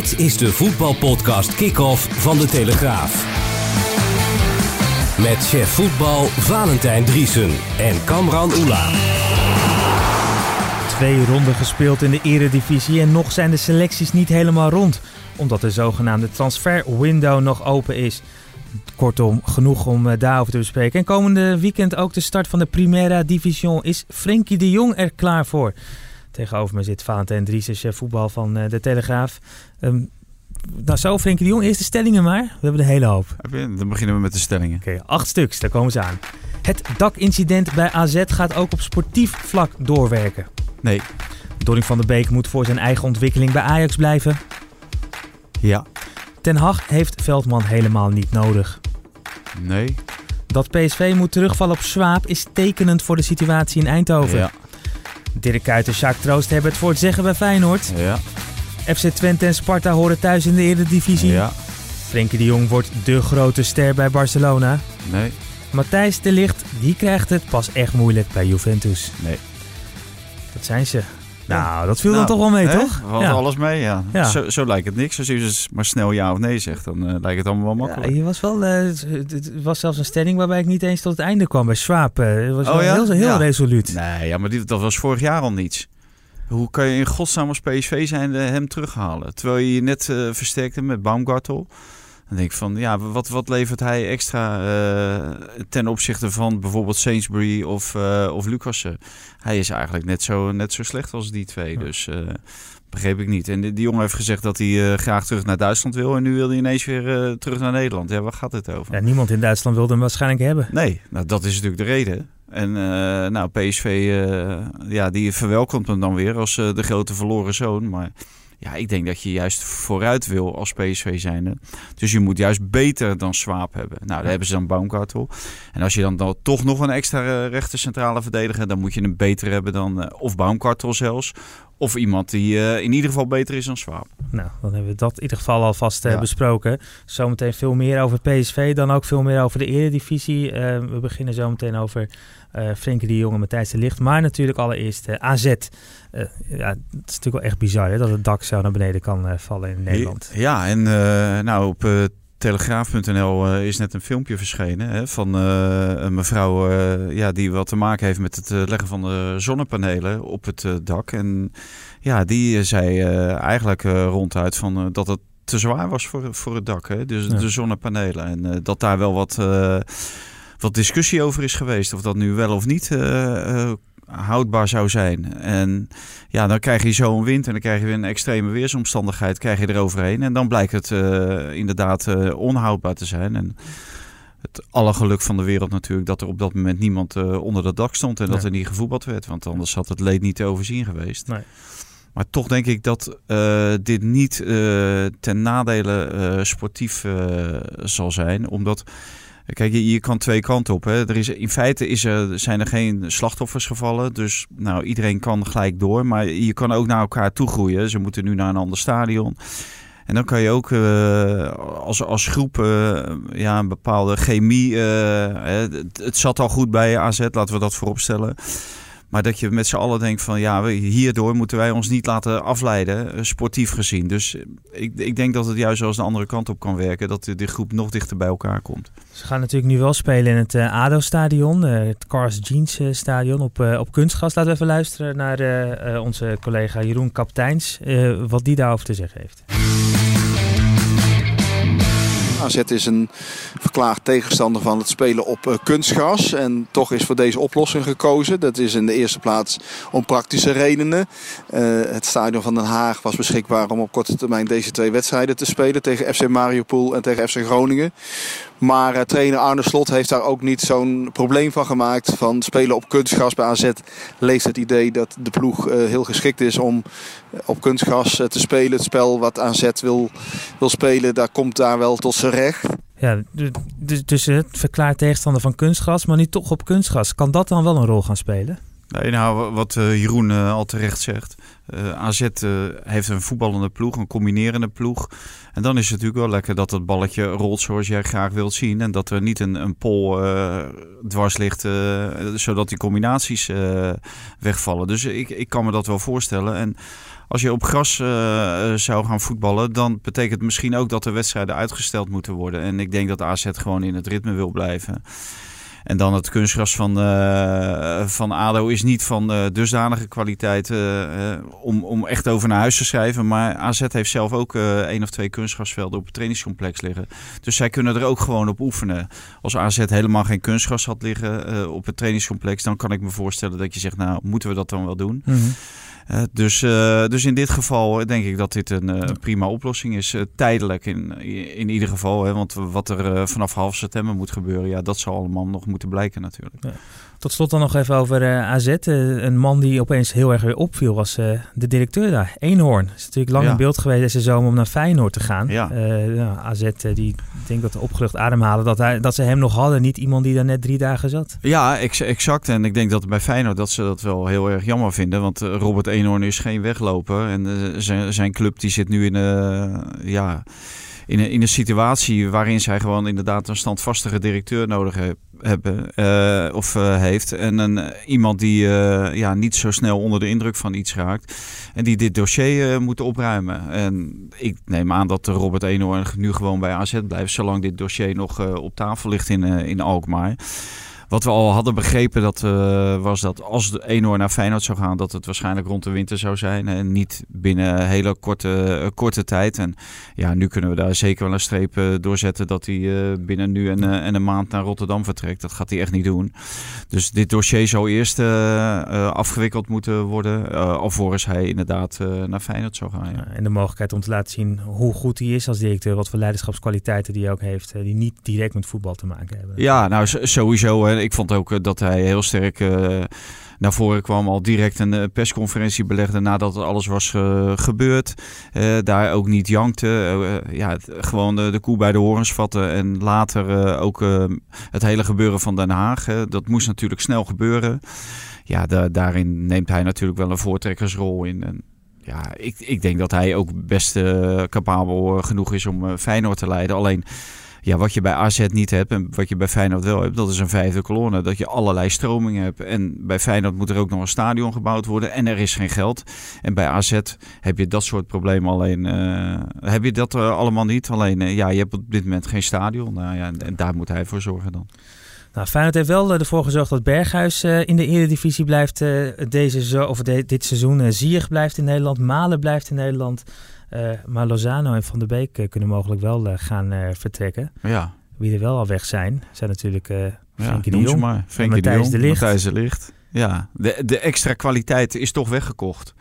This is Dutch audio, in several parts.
Dit is de voetbalpodcast Kick-Off van De Telegraaf. Met chef voetbal Valentijn Driesen en Kamran Oela. Twee ronden gespeeld in de eredivisie en nog zijn de selecties niet helemaal rond. Omdat de zogenaamde transferwindow nog open is. Kortom, genoeg om eh, daarover te bespreken. En komende weekend ook de start van de Primera Division. Is Frenkie de Jong er klaar voor? Tegenover me zit Valentijn Driesen, chef voetbal van eh, de Telegraaf. Um, nou zo, Frenkie de Jong, eerst de stellingen maar. We hebben de hele hoop. Dan beginnen we met de stellingen. Oké, acht stuks, daar komen ze aan. Het dakincident bij AZ gaat ook op sportief vlak doorwerken. Nee. Donny van der Beek moet voor zijn eigen ontwikkeling bij Ajax blijven. Ja. Ten Hag heeft Veldman helemaal niet nodig. Nee. Dat PSV moet terugvallen op Swaap is tekenend voor de situatie in Eindhoven. Ja. Dirk Kuyt en Sjaak Troost hebben het voor het zeggen bij Feyenoord. Ja. FC Twente en Sparta horen thuis in de Eredivisie. Ja. Frenkie de Jong wordt de grote ster bij Barcelona. Nee. Matthijs de Ligt, die krijgt het pas echt moeilijk bij Juventus. Nee. Dat zijn ze. Nou, dat viel dan Nou, toch wel mee, hè? toch? Valt Ja. alles mee, ja. Ja. Zo, zo lijkt het niks. Als je dus maar snel ja of nee zegt, dan eh, lijkt het allemaal wel makkelijk. Ja, je was wel, eh, het het was zelfs een stelling waarbij ik niet eens tot het einde kwam bij Schwab. eh, Het was Oh wel heel, heel resoluut. Nee, ja, maar die, dat was vorig jaar al niets. Hoe kan je in godsnaam als PSV zijn hem terughalen? Terwijl je je net eh, versterkte met Baumgartel. Dan denk ik van, ja, wat, wat levert hij extra eh, ten opzichte van bijvoorbeeld Sainsbury of, eh of Lucassen? Hij is eigenlijk net zo, net zo slecht als die twee, dus eh, begreep ik niet. En die, die jongen heeft gezegd dat hij graag terug naar Duitsland wil en nu wil hij ineens weer terug naar Nederland. Ja, waar gaat het over? Ja, niemand in Duitsland wilde hem waarschijnlijk hebben. Nee, nou, dat is natuurlijk de reden. En eh, nou, PSV, eh, ja, die verwelkomt hem dan weer als eh, de grote verloren zoon. Maar ja, ik denk dat je juist vooruit wil als PSV zijnde. Dus je moet juist beter dan Swaap hebben. Nou, daar hebben ze dan Baumgartel. En als je dan, dan toch nog een extra eh, rechter centrale verdediger, dan moet je een beter hebben dan, of Baumgartel zelfs. Of iemand die eh, in ieder geval beter is dan Swaap. Nou, dan hebben we dat in ieder geval alvast Ja. besproken. Zometeen veel meer over PSV, dan ook veel meer over de Eredivisie. Eh, we beginnen zometeen over eh Frenkie de Jong en Matthijs de Ligt. Maar natuurlijk allereerst AZ. Ja, het is natuurlijk wel echt bizar hè, dat het dak zo naar beneden kan vallen in Nederland. Ja, en nou op telegraaf.nl eh, is net een filmpje verschenen hè, van eh, een mevrouw eh, ja, die wat te maken heeft met het leggen van de zonnepanelen op het dak. En ja, die zei eigenlijk ronduit van, dat het te zwaar was voor, voor het dak, hè? dus Ja. de zonnepanelen. En dat daar wel wat, wat discussie over is geweest, of dat nu wel of niet eh, houdbaar zou zijn. En ja, dan krijg je zo'n wind en dan krijg je weer een extreme weersomstandigheid krijg je eroverheen. En dan blijkt het eh, inderdaad eh, onhoudbaar te zijn. En het alle geluk van de wereld natuurlijk dat er op dat moment niemand eh, onder dat dak stond en dat er niet gevoetbald werd. Want anders had het leed niet te overzien geweest. Nee. Maar toch denk ik dat dit niet ten nadele sportief zal zijn. Omdat, kijk, je, je kan twee kanten op. Hè. Er is, in feite is er, zijn er geen slachtoffers gevallen. Dus nou, iedereen kan gelijk door. Maar je kan ook naar elkaar toe groeien. Ze moeten nu naar een ander stadion. En dan kan je ook eh, als, als groep eh, ja, een bepaalde chemie. eh, het, het zat al goed bij AZ, laten we dat vooropstellen. Maar dat je met z'n allen denkt van ja, hierdoor moeten wij ons niet laten afleiden, eh, sportief gezien. Dus eh, ik, ik denk dat het juist zelfs de andere kant op kan werken. Dat de, groep nog dichter bij elkaar komt. Ze gaan natuurlijk nu wel spelen in het eh, ADO-stadion, het Cars Jeans stadion op, op kunstgras. Laten we even luisteren naar onze collega Jeroen Kapteins, wat die daarover te zeggen heeft. AZ is een verklaard tegenstander van het spelen op eh, kunstgras. En toch is voor deze oplossing gekozen. Dat is in de eerste plaats om praktische redenen. Eh, het stadion van Den Haag was beschikbaar om op korte termijn deze twee wedstrijden te spelen. Tegen FC Mariupol en tegen FC Groningen. Maar eh, trainer Arne Slot heeft daar ook niet zo'n probleem van gemaakt. Van spelen op kunstgras bij AZ leest het idee dat de ploeg eh, heel geschikt is om eh, op kunstgras te spelen. Het spel wat AZ wil, wil spelen, daar komt daar wel tot zijn recht. Ja, d- d- dus het verklaart tegenstander van kunstgras, maar nu toch op kunstgras. Kan dat dan wel een rol gaan spelen? Nee, nou, wat uh, Jeroen uh, al terecht zegt. Uh, AZ heeft een voetballende ploeg, een combinerende ploeg. En dan is het natuurlijk wel lekker dat het balletje rolt zoals jij graag wilt zien. En dat er niet een, een pol dwars ligt, zodat die combinaties wegvallen. Dus ik, ik kan me dat wel voorstellen. En als je op gras zou gaan voetballen, dan betekent het misschien ook dat de wedstrijden uitgesteld moeten worden. En ik denk dat AZ gewoon in het ritme wil blijven. En dan het kunstgras van, uh, van ADO is niet van uh, dusdanige kwaliteit uh, om, om echt over naar huis te schrijven. Maar AZ heeft zelf ook één of twee kunstgrasvelden op het trainingscomplex liggen. Dus zij kunnen er ook gewoon op oefenen. Als AZ helemaal geen kunstgras had liggen op het trainingscomplex, dan kan ik me voorstellen dat je zegt, nou moeten we dat dan wel doen. Mm. Dus, uh, dus in dit geval denk ik dat dit een uh, prima oplossing is. tijdelijk in, in ieder geval. Hè, want wat er vanaf half september moet gebeuren, ja, dat zal allemaal nog moeten blijken natuurlijk. Ja. Tot slot dan nog even over uh, AZ. Uh, een man die opeens heel erg weer opviel was uh, de directeur daar, Eenhoorn. Is natuurlijk lang ja. in beeld geweest deze zomer om naar Feyenoord te gaan. Ja. AZ, die denk dat opgelucht ademhalen dat, hij, dat ze hem nog hadden. Niet iemand die daar net drie dagen zat. Ja, ex exact. En ik denk dat bij Feyenoord dat ze dat wel heel erg jammer vinden. Want Robert Eenhoorn is geen wegloper. En zijn, zijn club die zit nu in... ja, in een, in een situatie waarin zij gewoon inderdaad een standvastige directeur nodig hebben uh, of uh, heeft. En een, iemand die ja, niet zo snel onder de indruk van iets raakt. En die dit dossier moet opruimen. En ik neem aan dat Robert Eenhoorn nu gewoon bij AZ blijft. Zolang dit dossier nog op tafel ligt in, in Alkmaar. Wat we al hadden begrepen, dat, uh, was dat als de Eenhoorn naar Feyenoord zou gaan, dat het waarschijnlijk rond de winter zou zijn. En niet binnen een hele korte, uh, korte tijd. En ja, nu kunnen we daar zeker wel een streep uh, doorzetten dat hij binnen nu en, en, een maand naar Rotterdam vertrekt. Dat gaat hij echt niet doen. Dus dit dossier zou eerst afgewikkeld moeten worden, alvorens hij inderdaad naar Feyenoord zou gaan. Ja. En de mogelijkheid om te laten zien hoe goed hij is als directeur, wat voor leiderschapskwaliteiten die hij ook heeft, die niet direct met voetbal te maken hebben. Ja, nou sowieso ik vond ook eh, dat hij heel sterk uh, naar voren kwam. Al direct een persconferentie belegde nadat alles was gebeurd. daar ook niet jankte. ja, gewoon de, de koe bij de horens vatten. En later ook het hele gebeuren van Den Haag. dat moest natuurlijk snel gebeuren. Ja, da daarin neemt hij natuurlijk wel een voortrekkersrol in. En, ja, ik, ik denk dat hij ook best capabel genoeg is om Feyenoord te leiden. Alleen ja, wat je bij AZ niet hebt en wat je bij Feyenoord wel hebt, dat is een vijfde kolonne. Dat je allerlei stromingen hebt. En bij Feyenoord moet er ook nog een stadion gebouwd worden en er is geen geld. En bij AZ heb je dat soort problemen alleen. Uh, heb je dat uh, allemaal niet. Alleen, uh, ja, je hebt op dit moment geen stadion. Nou ja, en, daar moet hij voor zorgen dan. Nou, Feyenoord heeft wel ervoor gezorgd dat Berghuis in de Eredivisie blijft deze of dit seizoen. Ziyech blijft in Nederland, Malen blijft in Nederland. Uh, maar Lozano en Van der Beek uh, kunnen mogelijk wel uh, gaan vertrekken. Ja. Wie er wel al weg zijn, zijn natuurlijk Frenkie ja, de Jong, maar. Frenkie de Jong, de Licht. Matthijs de Licht. Ja, de, de extra kwaliteit is toch weggekocht.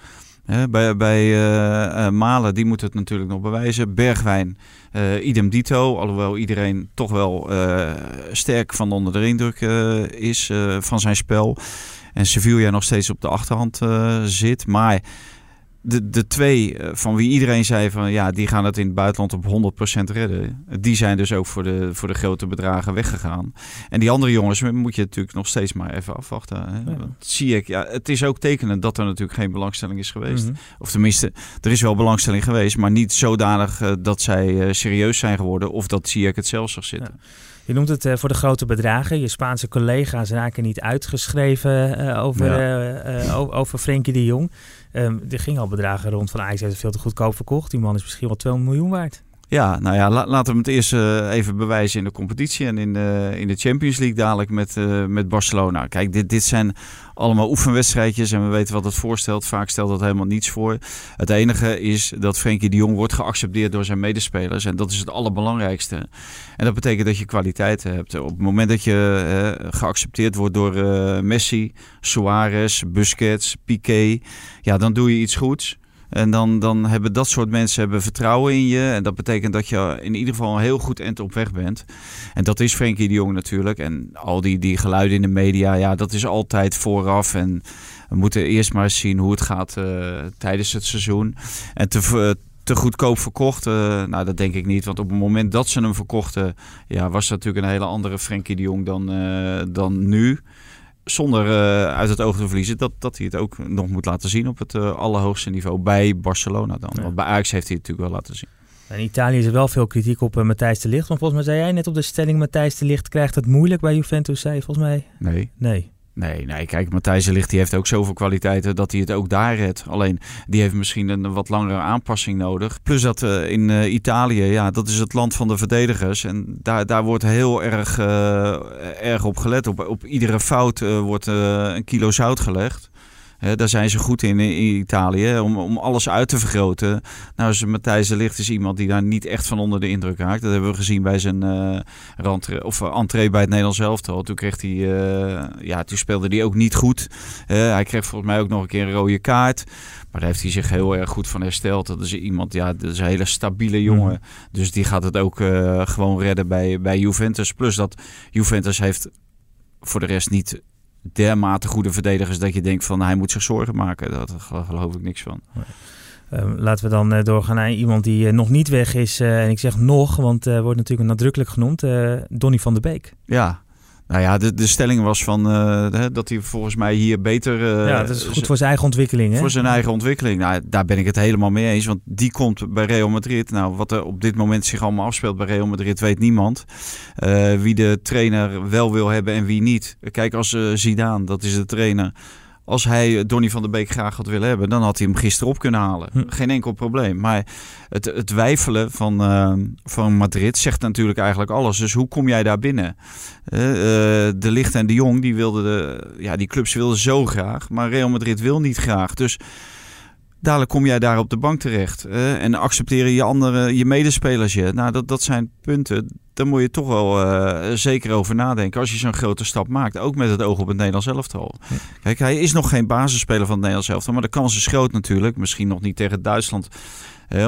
He, bij bij Malen, die moet het natuurlijk nog bewijzen. Bergwijn, idem dito. Alhoewel iedereen toch wel sterk van onder de indruk is van zijn spel. En Sevilla nog steeds op de achterhand zit. Maar de, de twee eh, van wie iedereen zei van ja, die gaan het in het buitenland op 100% redden. Die zijn dus ook voor de, voor de grote bedragen weggegaan. En die andere jongens moet je natuurlijk nog steeds maar even afwachten. Hè? Ja. zie ik, ja, het is ook tekenend dat er natuurlijk geen belangstelling is geweest. Mm -hmm. Of tenminste, er is wel belangstelling geweest, maar niet zodanig uh, dat zij uh, serieus zijn geworden of dat zie ik het zelfs zag zitten. Ja. Je noemt het uh, voor de grote bedragen. Je Spaanse collega's raken niet uitgeschreven uh, over, ja. uh, over Frenkie de Jong. Um, er gingen al bedragen rond van Ajax heeft het veel te goedkoop verkocht. Die man is misschien wel 200 miljoen waard. Ja, nou ja, la, laten we het eerst uh, even bewijzen in de competitie en in de, in de Champions League dadelijk met, uh, met Barcelona. Kijk, dit, dit zijn allemaal oefenwedstrijdjes en we weten wat het voorstelt. Vaak stelt dat helemaal niets voor. Het enige is dat Frenkie de Jong wordt geaccepteerd door zijn medespelers en dat is het allerbelangrijkste. En dat betekent dat je kwaliteit hebt. Op het moment dat je uh, geaccepteerd wordt door Messi, Suarez, Busquets, Piqué, ja, dan doe je iets goeds. En dan, dan hebben dat soort mensen hebben vertrouwen in je. En dat betekent dat je in ieder geval een heel goed end op weg bent. En dat is Frenkie de Jong natuurlijk. En al die, die geluiden in de media, ja, dat is altijd vooraf. En we moeten eerst maar eens zien hoe het gaat uh, tijdens het seizoen. En te, te goedkoop verkocht, uh, nou dat denk ik niet. Want op het moment dat ze hem verkochten, ja, was dat natuurlijk een hele andere Frenkie de Jong dan, dan nu zonder uh, uit het oog te verliezen dat, dat hij het ook nog moet laten zien op het uh, allerhoogste niveau bij Barcelona dan. Ja. Want bij Ajax heeft hij het natuurlijk wel laten zien. In Italië is er wel veel kritiek op uh, Matthijs de Ligt. Want volgens mij zei jij net op de stelling... Matthijs de Ligt krijgt het moeilijk bij Juventus, zei je volgens mij. Nee. Nee. Nee, nee, kijk, Matthijs heeft ook zoveel kwaliteiten dat hij het ook daar redt. Alleen, die heeft misschien een wat langere aanpassing nodig. Plus dat uh, in uh, Italië, ja, dat is het land van de verdedigers. En daar, daar wordt heel erg, uh, erg op gelet. Op, op iedere fout wordt een kilo zout gelegd daar zijn ze goed in in Italië, om, om alles uit te vergroten. Nou, is Matthijs de Ligt is iemand die daar niet echt van onder de indruk raakt. Dat hebben we gezien bij zijn uh, rentree, of uh, entree bij het Nederlands elftal. Toen, kreeg hij, uh, ja, toen speelde hij ook niet goed. hij kreeg volgens mij ook nog een keer een rode kaart. Maar daar heeft hij zich heel erg goed van hersteld. Dat is iemand, ja, dat is een hele stabiele jongen. Mm. Dus die gaat het ook gewoon redden bij, bij Juventus. Plus dat Juventus heeft voor de rest niet dermate goede verdedigers dat je denkt van hij moet zich zorgen maken. Daar geloof ik niks van. Uh, laten we dan uh, doorgaan naar iemand die uh, nog niet weg is. en ik zeg nog, want wordt natuurlijk nadrukkelijk genoemd. Donny van der Beek. Ja, nou ja, de, de stelling was van uh, dat hij volgens mij hier beter. Uh, ja, dat is goed voor zijn eigen ontwikkeling. Hè? Voor zijn eigen ontwikkeling. Nou, daar ben ik het helemaal mee eens. Want die komt bij Real Madrid. Nou, wat er op dit moment zich allemaal afspeelt bij Real Madrid, weet niemand. Uh, wie de trainer wel wil hebben en wie niet. Kijk, als Zidane, dat is de trainer als hij Donny van der Beek graag had willen hebben, dan had hij hem gisteren op kunnen halen. Hm. Geen enkel probleem. Maar het, het wijfelen van, uh, van Madrid zegt natuurlijk eigenlijk alles. Dus hoe kom jij daar binnen? Uh, de Licht en de Jong, die, wilden de, ja, die clubs wilden zo graag. Maar Real Madrid wil niet graag. Dus dadelijk kom jij daar op de bank terecht. Uh, en accepteren je andere, je medespelers je. Nou, dat, dat zijn punten dan moet je toch wel uh, zeker over nadenken als je zo'n grote stap maakt. Ook met het oog op het Nederlands elftal. Kijk, hij is nog geen basisspeler van het Nederlands elftal, maar de kans is groot natuurlijk. Misschien nog niet tegen Duitsland.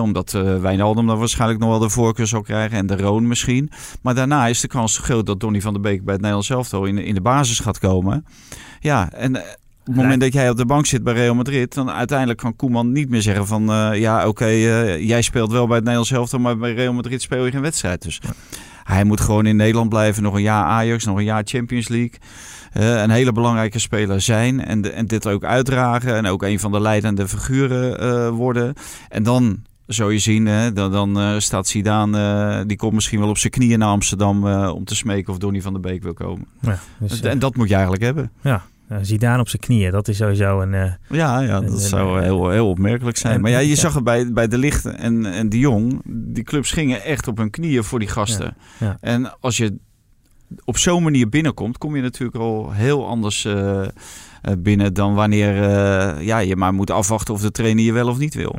omdat uh, Wijnaldum dan waarschijnlijk nog wel de voorkeur zal krijgen. En de Roon misschien. Maar daarna is de kans groot dat Donny van der Beek bij het Nederlands elftal in, in de basis gaat komen. Ja, en eh, op het moment dat jij op de bank zit bij Real Madrid, dan uiteindelijk kan Koeman niet meer zeggen van uh, ja, oké, okay, uh, jij speelt wel bij het Nederlands elftal, maar bij Real Madrid speel je geen wedstrijd. Dus hij moet gewoon in Nederland blijven. Nog een jaar Ajax, nog een jaar Champions League. Uh, een hele belangrijke speler zijn. En, de, en dit ook uitdragen. En ook een van de leidende figuren uh, worden. En dan zou je zien, hè, dan, dan uh, staat Zidane, die komt misschien wel op zijn knieën naar Amsterdam om te smeken of Donny van der Beek wil komen. Ja, dus, en dat moet je eigenlijk hebben. Ja, Zidane op zijn knieën, dat is sowieso een... Uh, ja, ja, dat zou heel, heel opmerkelijk zijn. maar ja, je zag het bij, bij De Licht en, en De Jong. Die clubs gingen echt op hun knieën voor die gasten. Ja, en als je op zo'n manier binnenkomt, kom je natuurlijk al heel anders uh, binnen dan wanneer ja, je maar moet afwachten of de trainer je wel of niet wil.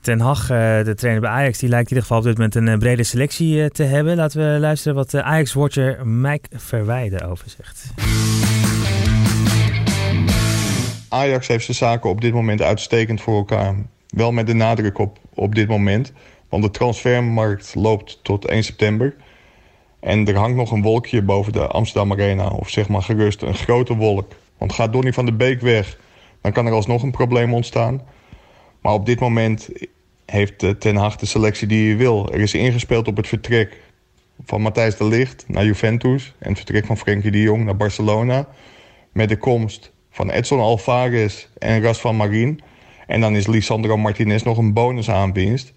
Ten Hag, de trainer bij Ajax, die lijkt in ieder geval op dit moment een brede selectie te hebben. Laten we luisteren wat Ajax-watcher Mike Verwijden over zegt. Ajax heeft zijn zaken op dit moment uitstekend voor elkaar. Wel met de nadruk op, op dit moment. Want de transfermarkt loopt tot 1 september. En er hangt nog een wolkje boven de Amsterdam Arena. Of zeg maar gerust een grote wolk. Want gaat Donny van de Beek weg, dan kan er alsnog een probleem ontstaan. Maar op dit moment heeft Ten Hag de selectie die hij wil. Er is ingespeeld op het vertrek van Matthijs de Ligt naar Juventus. En het vertrek van Frenkie de Jong naar Barcelona. Met de komst van Edson Alvarez en Ras van Marin. En dan is Lisandro Martinez nog een bonusaanwinst.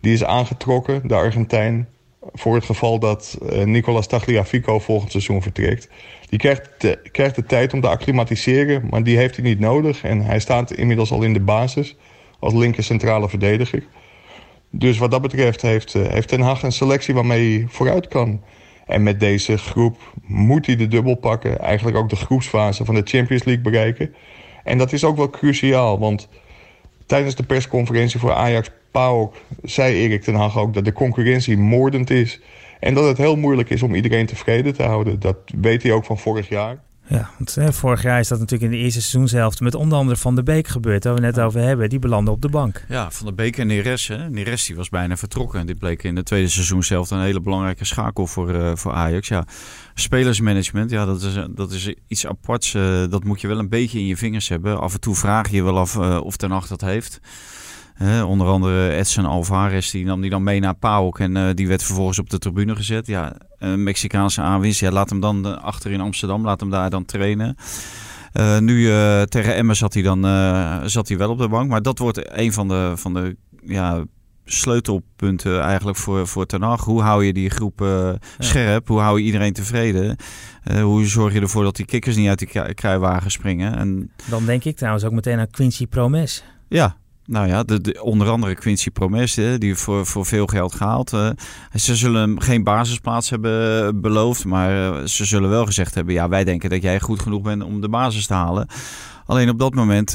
Die is aangetrokken, de Argentijn, voor het geval dat uh, Nicolas Tagliafico volgend seizoen vertrekt. Die krijgt de, krijgt de tijd om te acclimatiseren, maar die heeft hij niet nodig. En hij staat inmiddels al in de basis als linker centrale verdediger. Dus wat dat betreft heeft, uh, heeft Ten Hag een selectie waarmee hij vooruit kan. En met deze groep moet hij de dubbel pakken. Eigenlijk ook de groepsfase van de Champions League bereiken. En dat is ook wel cruciaal, want tijdens de persconferentie voor Ajax PAOK zei Erik ten Hag ook dat de concurrentie moordend is. En dat het heel moeilijk is om iedereen tevreden te houden. Dat weet hij ook van vorig jaar. Ja, want vorig jaar is dat natuurlijk in de eerste seizoenshelft met onder andere Van der Beek gebeurd, waar we net over hebben. Die belanden op de bank. Ja, Van der Beek en Neres. Hè. Neres die was bijna vertrokken. Die bleek in de tweede seizoenshelft een hele belangrijke schakel voor, uh, voor Ajax. Ja, spelersmanagement, ja, dat is, dat is iets aparts. Uh, dat moet je wel een beetje in je vingers hebben. Af en toe vraag je je wel af uh, of Ten Hag dat heeft. Onder andere Edson Alvarez, die nam die dan mee naar PAOK en die werd vervolgens op de tribune gezet. Ja, een Mexicaanse aanwinst. Ja, laat hem dan achter in Amsterdam, laat hem daar dan trainen. nu tegen Emmen zat hij dan zat hij wel op de bank. Maar dat wordt een van de, van de ja, sleutelpunten eigenlijk voor, voor Ten Hag. Hoe hou je die groep uh, scherp? Hoe hou je iedereen tevreden? Uh, hoe zorg je ervoor dat die kikkers niet uit die kruiwagen springen? En... Dan denk ik trouwens ook meteen aan Quincy Promes. Ja, nou ja, de, onder andere Quincy Promes, die voor, voor veel geld gehaald. Uh, ze zullen hem geen basisplaats hebben beloofd, maar ze zullen wel gezegd hebben: ja, wij denken dat jij goed genoeg bent om de basis te halen. Alleen op dat moment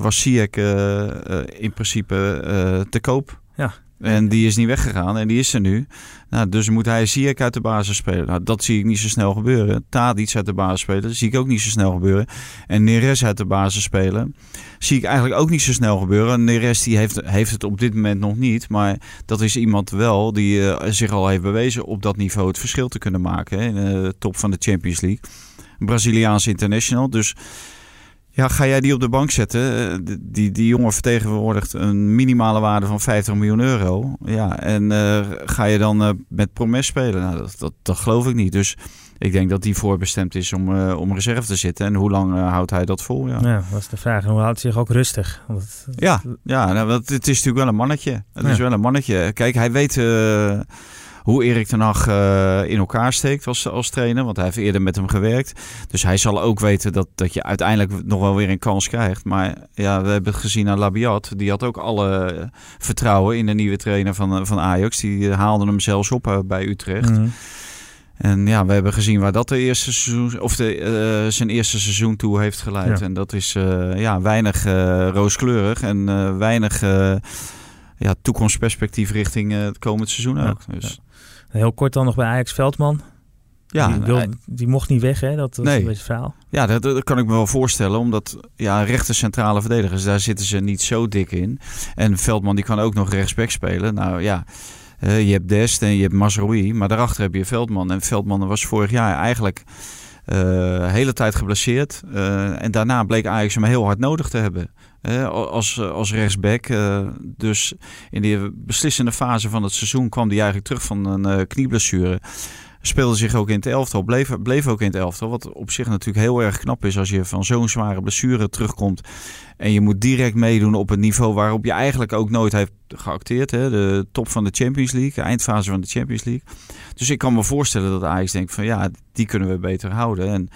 was Siek in principe te koop. Ja. En die is niet weggegaan en die is er nu. Nou, dus moet hij Ziyech uit de basis spelen. Nou, dat zie ik niet zo snel gebeuren. Tadic uit de basis spelen, dat zie ik ook niet zo snel gebeuren. En Neres uit de basis spelen, zie ik eigenlijk ook niet zo snel gebeuren. Neres die heeft, heeft het op dit moment nog niet. Maar dat is iemand wel die uh, zich al heeft bewezen op dat niveau het verschil te kunnen maken. Hè, in de top van de Champions League. Braziliaans international. Dus ja, ga jij die op de bank zetten? Eh, die, die jongen vertegenwoordigt een minimale waarde van 50 miljoen euro. Ja, en uh, ga je dan uh, met Promes spelen? Nou, dat, dat, dat, geloof ik niet. Dus ik denk dat die voorbestemd is om, uh, om reserve te zitten. En hoe lang houdt hij dat vol? Ja. ja, dat is de vraag. En hoe houdt hij zich ook rustig? Want... Ja, ja nou, het is natuurlijk wel een mannetje. Het ja. is wel een mannetje. Kijk, hij weet hoe Erik ten Hag uh, in elkaar steekt als, als trainer. Want hij heeft eerder met hem gewerkt. Dus hij zal ook weten dat, dat je uiteindelijk nog wel weer een kans krijgt. Maar ja, we hebben het gezien aan Labiat. Die had ook alle vertrouwen in de nieuwe trainer van, van Ajax. Die haalde hem zelfs op bij Utrecht. Mm -hmm. En ja, we hebben gezien waar dat de eerste seizoen, of de, uh, zijn eerste seizoen toe heeft geleid. Ja. En dat is uh, ja, weinig uh, rooskleurig en weinig ja, toekomstperspectief richting het komend seizoen ook. Ja, dus. Heel kort dan nog bij Ajax Veldman. Ja, die, wil, die mocht niet weg, hè? Dat, nee. is een beetje verhaal. Ja, dat, dat, kan ik me wel voorstellen. Omdat ja, rechter centrale verdedigers, daar zitten ze niet zo dik in. En Veldman die kan ook nog rechtsback spelen. Nou ja, uh, je hebt Dest en je hebt Mazraoui. Maar daarachter heb je Veldman. En Veldman was vorig jaar eigenlijk de uh, hele tijd geblesseerd. Uh, en daarna bleek Ajax hem heel hard nodig te hebben als, als rechtsback. Uh, dus in die beslissende fase van het seizoen kwam hij eigenlijk terug van een uh, knieblessure. Speelde zich ook in het elftal, bleef, bleef ook in het elftal. Wat op zich natuurlijk heel erg knap is als je van zo'n zware blessure terugkomt. En je moet direct meedoen op het niveau waarop je eigenlijk ook nooit heeft geacteerd. Hè? De top van de Champions League, eindfase van de Champions League. Dus ik kan me voorstellen dat Ajax denkt van ja, die kunnen we beter houden. En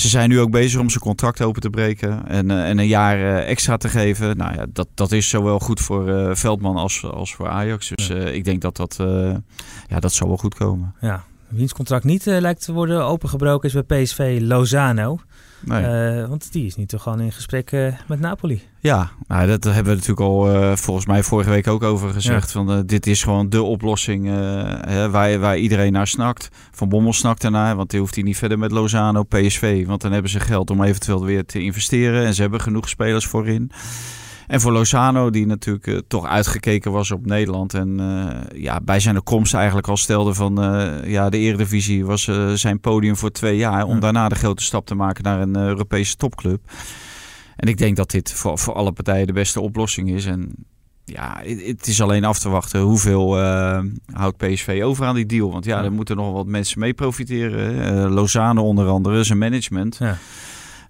ze zijn nu ook bezig om zijn contract open te breken en, uh, en een jaar uh, extra te geven. Nou ja, dat, dat is zowel goed voor uh, Veldman als, als voor Ajax. Dus ja. ik denk dat dat, ja, dat zal wel goed komen. Ja, wiens contract niet lijkt te worden opengebroken is bij PSV Lozano. Nee. Uh, want die is niet toch gewoon in gesprek uh, met Napoli. Ja, nou, dat hebben we natuurlijk al uh, volgens mij vorige week ook over gezegd. Ja. Van, dit is gewoon de oplossing waar, waar iedereen naar snakt. Van Bommel snakt ernaar, want die hoeft hij niet verder met Lozano, PSV. Want dan hebben ze geld om eventueel weer te investeren. En ze hebben genoeg spelers voorin. En voor Lozano, die natuurlijk uh, toch uitgekeken was op Nederland. En uh, ja, bij zijn komst eigenlijk al stelde van uh, ja, de Eredivisie was zijn podium voor twee jaar. Om daarna de grote stap te maken naar een Europese topclub. En ik denk dat dit voor, voor alle partijen de beste oplossing is. En ja, het is alleen af te wachten hoeveel houdt PSV over aan die deal. Want ja, ja. er moeten nog wat mensen mee profiteren. Lozano onder andere, zijn management. Ja.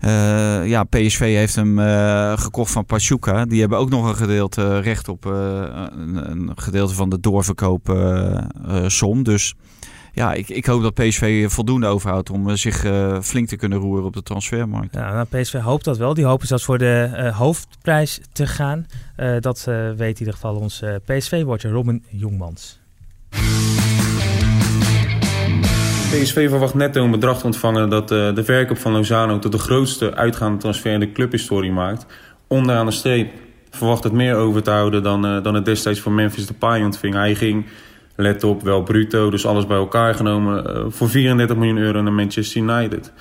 Uh, ja, PSV heeft hem uh, gekocht van Pachuca. Die hebben ook nog een gedeelte uh, recht op een, een, gedeelte van de doorverkoopsom. dus ja, ik, ik hoop dat PSV voldoende overhoudt om zich flink te kunnen roeren op de transfermarkt. Ja, nou, PSV hoopt dat wel. Die hopen zelfs voor de hoofdprijs te gaan. dat weet in ieder geval ons PSV-watcher Robin Jongmans. PSV verwacht netto een bedrag te ontvangen dat uh, de verkoop van Lozano tot de grootste uitgaande transfer in de clubhistorie maakt. Onderaan de streep verwacht het meer over te houden dan, uh, dan het destijds voor Memphis Depay ontving. Hij ging, let op, wel bruto, dus alles bij elkaar genomen, uh, voor 34 miljoen euro naar Manchester United.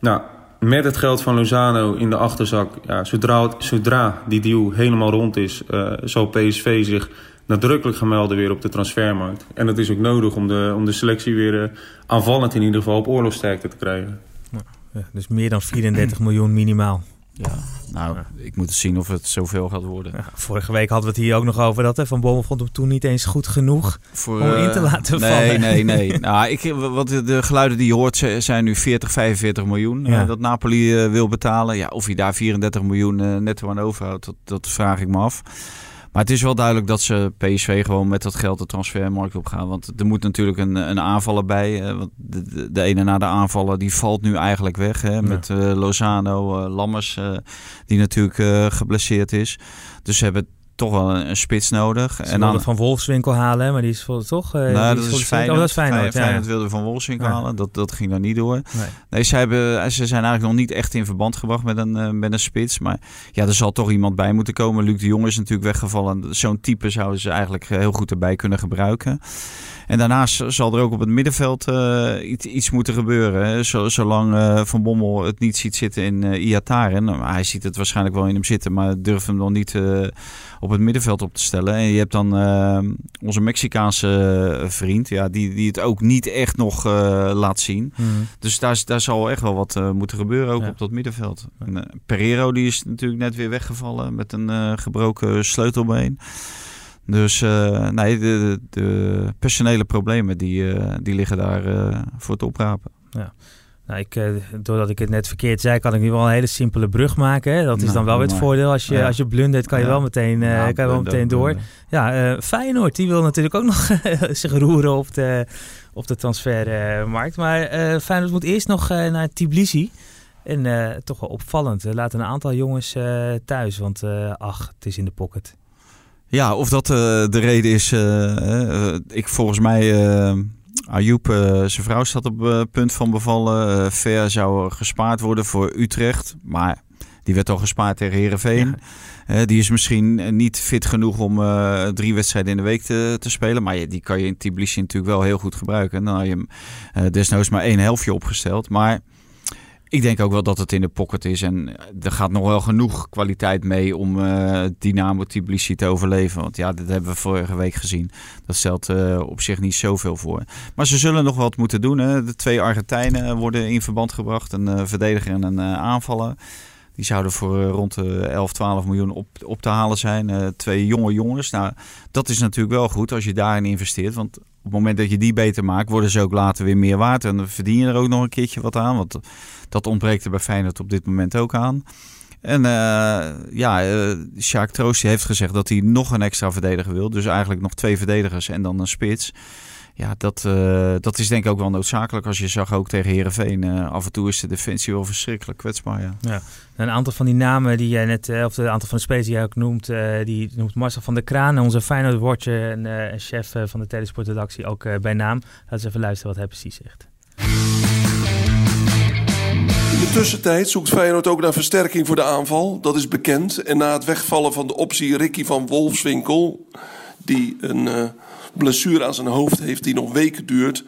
Nou, met het geld van Lozano in de achterzak, ja, zodra, zodra die deal helemaal rond is, zal PSV zich nadrukkelijk gaan melden weer op de transfermarkt. En dat is ook nodig om de, om de selectie weer uh, aanvallend in ieder geval op oorlogsterkte te krijgen. Ja, dus meer dan 34 miljoen minimaal. Ja, nou, ik moet zien of het zoveel gaat worden. Ja, vorige week hadden we het hier ook nog over dat. Hè, van Bommel vond hem toen niet eens goed genoeg Voor, om in te eh, laten nee, vallen. Nee, nee, nee. nou, ik, wat de geluiden die je hoort zijn nu 40, 45 miljoen ja. dat Napoli uh, wil betalen. Ja, of hij daar 34 miljoen netto aan overhoudt, dat, dat vraag ik me af. Maar het is wel duidelijk dat ze PSV gewoon met dat geld de transfermarkt op gaan. Want er moet natuurlijk een, een aanvaller bij. want de, de, ene na de aanvaller die valt nu eigenlijk weg. Hè, met uh, Lozano, uh, Lammers, uh, die natuurlijk geblesseerd is. Dus ze hebben toch wel een, spits nodig. Ze en dan van Wolfswinkel halen, maar die is voor toch. Uh, nou, dat, is fijn. Oh, dat is Feyenoord. Feyenoord ja. wilde van Wolfswinkel ja. halen. Dat, dat ging daar niet door. Nee, nee ze, hebben, ze zijn eigenlijk nog niet echt in verband gebracht met een, uh, met een spits. Maar ja, er zal toch iemand bij moeten komen. Luc de Jong is natuurlijk weggevallen. Zo'n type zouden ze eigenlijk heel goed erbij kunnen gebruiken. En daarnaast zal er ook op het middenveld uh, iets, iets, moeten gebeuren. Hè. zolang uh, Van Bommel het niet ziet zitten in uh, Iataren. Nou, hij ziet het waarschijnlijk wel in hem zitten, maar durft hem nog niet op het middenveld op te stellen. En je hebt dan onze Mexicaanse vriend, ja, die, die het ook niet echt nog laat zien. Mm. Dus daar, daar zal echt wel wat moeten gebeuren, ook ja. op dat middenveld. En, Pereiro die is natuurlijk net weer weggevallen met een gebroken sleutelbeen. Dus nee, de, de, personele problemen die, die liggen daar voor het oprapen. Ja. Nou, ik, doordat ik het net verkeerd zei, kan ik nu wel een hele simpele brug maken. Hè? Dat is nou, dan wel weer het voordeel. Als je, ja. als je blundert, kan je wel meteen, ja, kan je wel meteen door. Ja, Feyenoord, die wil natuurlijk ook nog zich roeren op de, op de transfermarkt. Maar Feyenoord moet eerst nog naar Tbilisi. En toch wel opvallend. Laten een aantal jongens thuis, want ach, het is in de pocket. Ja, of dat de reden is. Ik volgens mij. Uh, Ayoub, zijn vrouw staat op punt van bevallen. Ver zou gespaard worden voor Utrecht. Maar die werd al gespaard tegen Herenveen. Ja. die is misschien niet fit genoeg om drie wedstrijden in de week te, te spelen. Maar die kan je in Tbilisi natuurlijk wel heel goed gebruiken. Dan had je hem desnoods maar één helftje opgesteld. Maar ik denk ook wel dat het in de pocket is. En er gaat nog wel genoeg kwaliteit mee om uh, Dynamo Tbilisi te overleven. Want ja, dat hebben we vorige week gezien. Dat stelt uh, op zich niet zoveel voor. Maar ze zullen nog wat moeten doen. Hè. De twee Argentijnen worden in verband gebracht. Een verdediger en een aanvaller. Die zouden voor rond de 11, 12 miljoen op, op te halen zijn. twee jonge jongens. Nou, dat is natuurlijk wel goed als je daarin investeert. Want op het moment dat je die beter maakt, worden ze ook later weer meer waard. En dan verdien je er ook nog een keertje wat aan. Want dat ontbreekt er bij Feyenoord op dit moment ook aan. En uh, ja, uh, Sjaak Troost heeft gezegd dat hij nog een extra verdediger wil. Dus eigenlijk nog twee verdedigers en dan een spits. Ja, dat, uh, dat is denk ik ook wel noodzakelijk. Als je zag ook tegen Herenveen. af en toe is de defensie wel verschrikkelijk kwetsbaar. Ja. ja. Een aantal van die namen die jij net, of een aantal van de spelers die jij ook noemt, die noemt Marcel van der Kraan, onze Feyenoord watcher en chef van de telesportredactie ook bij naam. Laten we eens even luisteren wat hij precies zegt. In de tussentijd zoekt Feyenoord ook naar versterking voor de aanval. Dat is bekend. En na het wegvallen van de optie Ricky van Wolfswinkel... die een uh, blessure aan zijn hoofd heeft die nog weken duurt...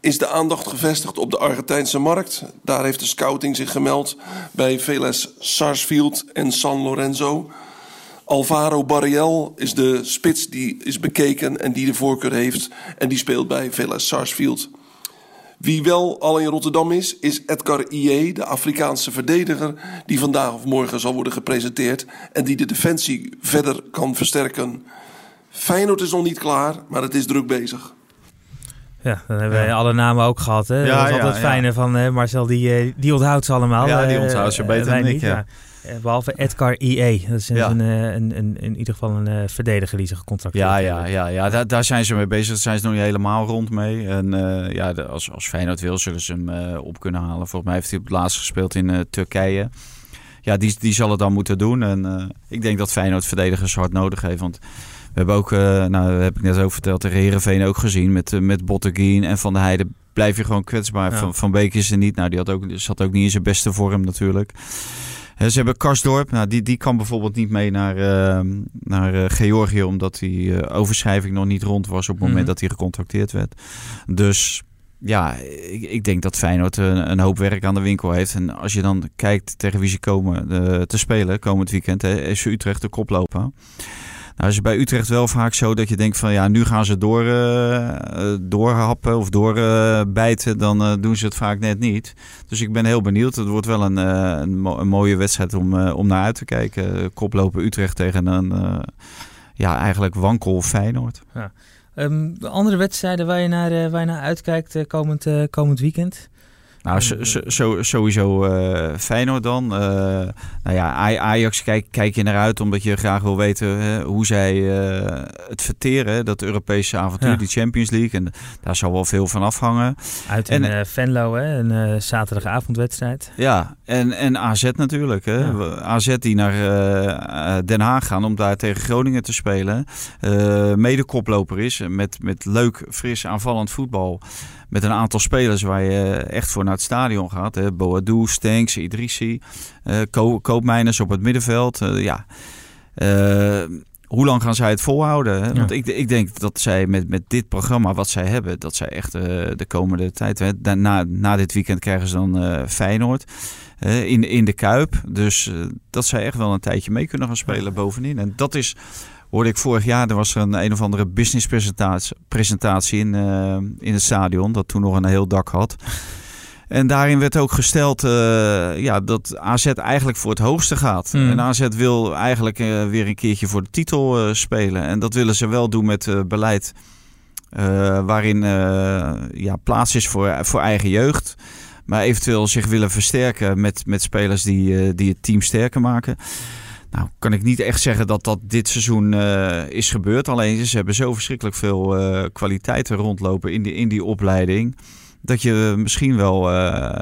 is de aandacht gevestigd op de Argentijnse markt. Daar heeft de scouting zich gemeld bij Veles Sarsfield en San Lorenzo... Alvaro Barriel is de spits die is bekeken en die de voorkeur heeft. En die speelt bij Veles Sarsfield. Wie wel al in Rotterdam is, is Edgar Ie, de Afrikaanse verdediger, die vandaag of morgen zal worden gepresenteerd en die de defensie verder kan versterken. Feyenoord is nog niet klaar, maar het is druk bezig. Ja, dan hebben wij alle namen ook gehad. Hè? Ja, dat is altijd ja, fijne van uh, Marcel, die, uh, die onthoudt ze allemaal. Ja, die onthoudt ze uh, beter dan ik, ja. Eh, behalve Edgar IE. Dat is ja. een, een, een, in ieder geval een uh, verdediger die zich gecontracteerd ja, ja, ja, ja. Daar, daar zijn ze mee bezig. Daar zijn ze nog niet helemaal rond mee. En uh, ja, als, als Feyenoord wil, zullen ze hem uh, op kunnen halen. Volgens mij heeft hij op het laatst gespeeld in Turkije. Ja, die, die zal het dan moeten doen. En ik denk dat Feyenoord verdedigers hard nodig heeft. Want hebben ook, nou, heb ik net ook verteld, tegen Herenveen ook gezien. Met, met Botteguin en Van der Heijden blijf je gewoon kwetsbaar. Ja. Van, van Beek is er niet. Nou, die had ook, zat ook niet in zijn beste vorm natuurlijk. Ze hebben Karsdorp, nou, die, die kan bijvoorbeeld niet mee naar, uh, naar uh, Georgië, omdat die uh, overschrijving nog niet rond was op het moment mm -hmm. dat hij gecontracteerd werd. Dus ja, ik, ik, denk dat Feyenoord een, een, hoop werk aan de winkel heeft. En als je dan kijkt tegen wie ze komen te spelen komend weekend, hè, is Utrecht de koploper Nou is het bij Utrecht wel vaak zo dat je denkt van ja, nu gaan ze door, uh, doorhappen of doorbijten. dan doen ze het vaak net niet. Dus ik ben heel benieuwd. Het wordt wel een, een, mooie wedstrijd om, om naar uit te kijken. Koplopen Utrecht tegen een ja, eigenlijk wankel Feyenoord. Ja. Um, andere wedstrijden waar je naar, waar je naar uitkijkt komend, komend weekend? Nou, zo, sowieso uh, Feyenoord dan. Uh, nou ja, Ajax kijk, kijk je naar uit omdat je graag wil weten hoe zij uh, het verteren. Dat Europese avontuur, die Champions League. En daar zal wel veel van afhangen. Uit in en, Venlo, hè? een zaterdagavondwedstrijd. Ja, en, en AZ natuurlijk. Hè? Ja. AZ die naar Den Haag gaan om daar tegen Groningen te spelen. mede koploper is met, met leuk, fris, aanvallend voetbal met een aantal spelers waar je echt voor naar het stadion gaat. Hè. Boadou, Stenks, Idrissi, uh, Koopmijners op het middenveld. Uh, ja. Uh, hoe lang gaan zij het volhouden? Hè? Want ik, ik denk dat zij met, met dit programma wat zij hebben, dat zij echt de komende tijd, hè, na, na dit weekend krijgen ze dan Feyenoord in, in de Kuip. Dus dat zij echt wel een tijdje mee kunnen gaan spelen bovenin. En dat is hoorde ik vorig jaar, er was een een of andere business presentatie, presentatie in, uh, in het stadion, dat toen nog een heel dak had. En daarin werd ook gesteld uh, ja, dat AZ eigenlijk voor het hoogste gaat. Mm. En AZ wil eigenlijk uh, weer een keertje voor de titel spelen. En dat willen ze wel doen met beleid waarin ja, plaats is voor, voor eigen jeugd. Maar eventueel zich willen versterken met, met spelers die, die het team sterker maken. Nou, kan ik niet echt zeggen dat dat dit seizoen uh, is gebeurd. Alleen ze hebben zo verschrikkelijk veel uh, kwaliteiten rondlopen in die, in die opleiding dat je misschien wel uh,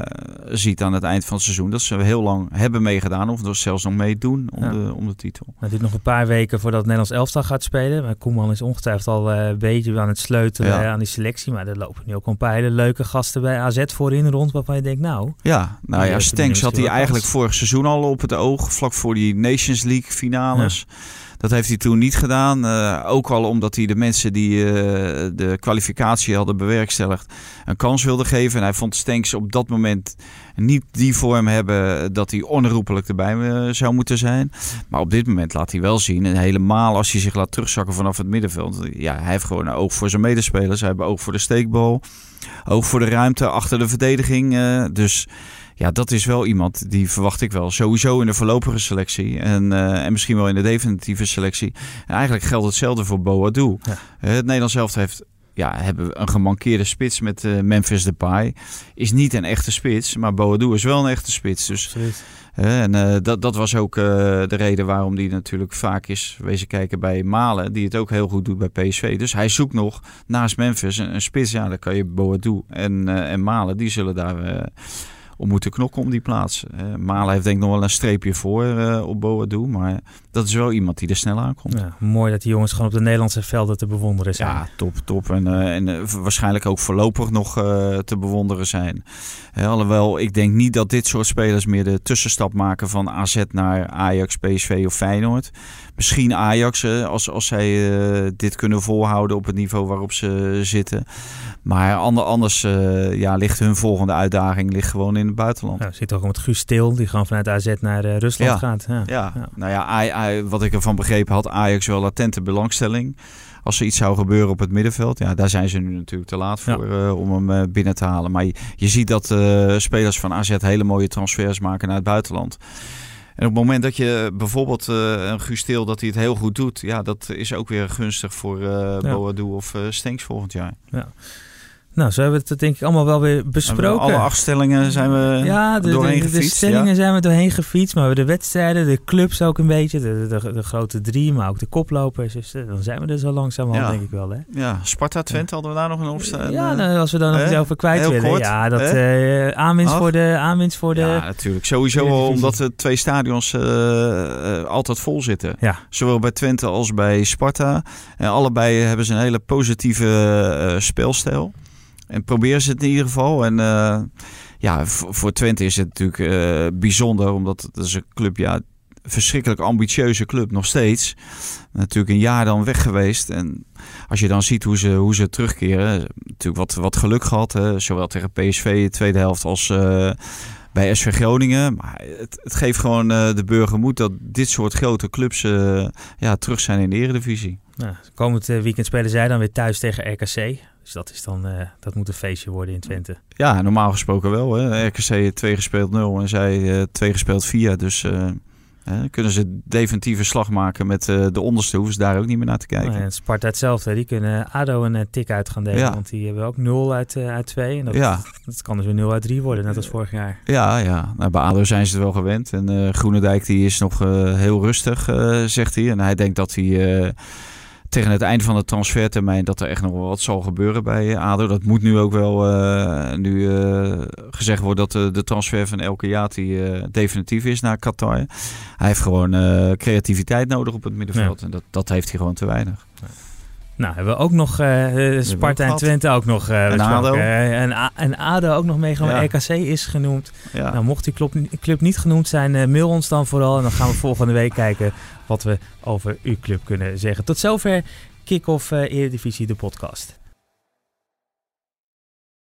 ziet aan het eind van het seizoen dat ze heel lang hebben meegedaan of er zelfs nog meedoen om, de, om de titel. Het duurt nog een paar weken voordat het Nederlands elftal gaat spelen. Maar Koeman is ongetwijfeld al uh, een beetje aan het sleutelen aan die selectie. Maar er lopen nu ook een paar hele leuke gasten bij AZ voorin rond waarvan je denkt nou... Ja, nou ja, Stenks had hij eigenlijk vorig seizoen al op het oog, vlak voor die Nations League finales. Dat heeft hij toen niet gedaan. Uh, ook al omdat hij de mensen die uh, de kwalificatie hadden bewerkstelligd een kans wilde geven. En hij vond Stenks op dat moment niet die vorm hebben dat hij onherroepelijk erbij uh, zou moeten zijn. Maar op dit moment laat hij wel zien. En helemaal als hij zich laat terugzakken vanaf het middenveld. Ja, hij heeft gewoon oog voor zijn medespelers. Hij heeft oog voor de steekbal. Oog voor de ruimte achter de verdediging. dus ja, dat is wel iemand die verwacht ik wel sowieso in de voorlopige selectie. En, uh, en misschien wel in de definitieve selectie. En eigenlijk geldt hetzelfde voor Boadu. Ja. het Nederlands zelf heeft ja, hebben een gemankeerde spits met uh, Memphis Depay. Is niet een echte spits, maar Boadu is wel een echte spits. Dus, uh, en uh, dat, dat was ook de reden waarom die natuurlijk vaak is wezen kijken bij Malen. Die het ook heel goed doet bij PSV. Dus hij zoekt nog naast Memphis een, een spits. Ja, dan kan je Boadu en, en Malen. Die zullen daar om moeten knokken om die plaats. Uh, Malen heeft denk ik nog wel een streepje voor uh, op Boadu. Maar dat is wel iemand die er snel aankomt. Ja, mooi dat die jongens gewoon op de Nederlandse velden te bewonderen zijn. Ja, top, top. En, uh, en waarschijnlijk ook voorlopig nog te bewonderen zijn. alhoewel, ik denk niet dat dit soort spelers meer de tussenstap maken van AZ naar Ajax, PSV of Feyenoord. Misschien Ajax, als, als zij dit kunnen volhouden op het niveau waarop ze zitten. Maar anders ja, ligt hun volgende uitdaging ligt gewoon in het buitenland. Ja, zit ook met Guus Stil, die gewoon vanuit AZ naar uh, Rusland gaat. Ja. Ja. nou ja, wat ik ervan begrepen had, Ajax wel latente belangstelling. Als er iets zou gebeuren op het middenveld, ja, daar zijn ze nu natuurlijk te laat voor uh, om hem binnen te halen. Maar je, je ziet dat spelers van AZ hele mooie transfers maken naar het buitenland. En op het moment dat je bijvoorbeeld een dat hij het heel goed doet, ja, dat is ook weer gunstig voor uh, Boadu of uh, Stenks volgend jaar. Ja. Nou, zo hebben we het denk ik allemaal wel weer besproken. Alle acht stellingen zijn we ja, de, doorheen de, gefietst. De stellingen zijn we doorheen gefietst. Maar de wedstrijden, de clubs ook een beetje. De, de, de grote drie, maar ook de koplopers. Dus eh, dan zijn we er zo langzaam ja. denk ik wel. Hè? Ja, Sparta Twente hadden we daar nog een opstaan. Ja, nou, als we dan nog iets over kwijt Heel willen. Kort, ja, dat uh, aanwinst, voor de, aanwinst voor de... Ja, natuurlijk. Sowieso omdat de twee stadions uh, altijd vol zitten. Ja. Zowel bij Twente als bij Sparta. En allebei hebben ze een hele positieve speelstijl. En probeer ze het in ieder geval. En uh, ja, voor Twente is het natuurlijk uh, bijzonder, omdat het is een club, ja, verschrikkelijk ambitieuze club nog steeds. Natuurlijk een jaar dan weg geweest. En als je dan ziet hoe ze, hoe ze terugkeren, natuurlijk wat, wat geluk gehad. Hè? Zowel tegen PSV de tweede helft als uh, bij SV Groningen. Maar het, het geeft gewoon de burger moed dat dit soort grote clubs ja, terug zijn in de eredivisie. Nou, komend weekend spelen zij dan weer thuis tegen RKC. Dus dat, is dan, dat moet een feestje worden in Twente. Ja, normaal gesproken wel. Hè. RKC 2 gespeeld 0 en zij 2 gespeeld 4. Dus kunnen ze definitieve slag maken met uh, de onderste, hoeven ze daar ook niet meer naar te kijken. Oh Sparta hetzelfde, die kunnen ADO een uh, tik uit gaan delen, want die hebben ook 0 uit, uh, uit 2. En dat, ja. dat kan dus weer 0 uit 3 worden, net als vorig jaar. Ja, ja. Nou, bij ADO zijn ze het wel gewend. En Groenendijk die is nog heel rustig, zegt hij. En hij denkt dat hij tegen het einde van de transfertermijn dat er echt nog wel wat zal gebeuren bij ADO. Dat moet nu ook wel uh, nu uh, gezegd worden dat de, de transfer van Elke Jati uh, definitief is naar Qatar. Hij heeft gewoon creativiteit nodig op het middenveld. Ja. En dat, dat heeft hij gewoon te weinig. Nou, hebben we ook nog uh, Sparta en Twente ook nog uh, en ADO. Uh, en, en ADO ook nog meegenomen. Ja. RKC is genoemd. Ja. Nou, mocht die club, club niet genoemd zijn, mail ons dan vooral. En dan gaan we volgende week kijken wat we over uw club kunnen zeggen. Tot zover Kick-Off Eredivisie, de podcast.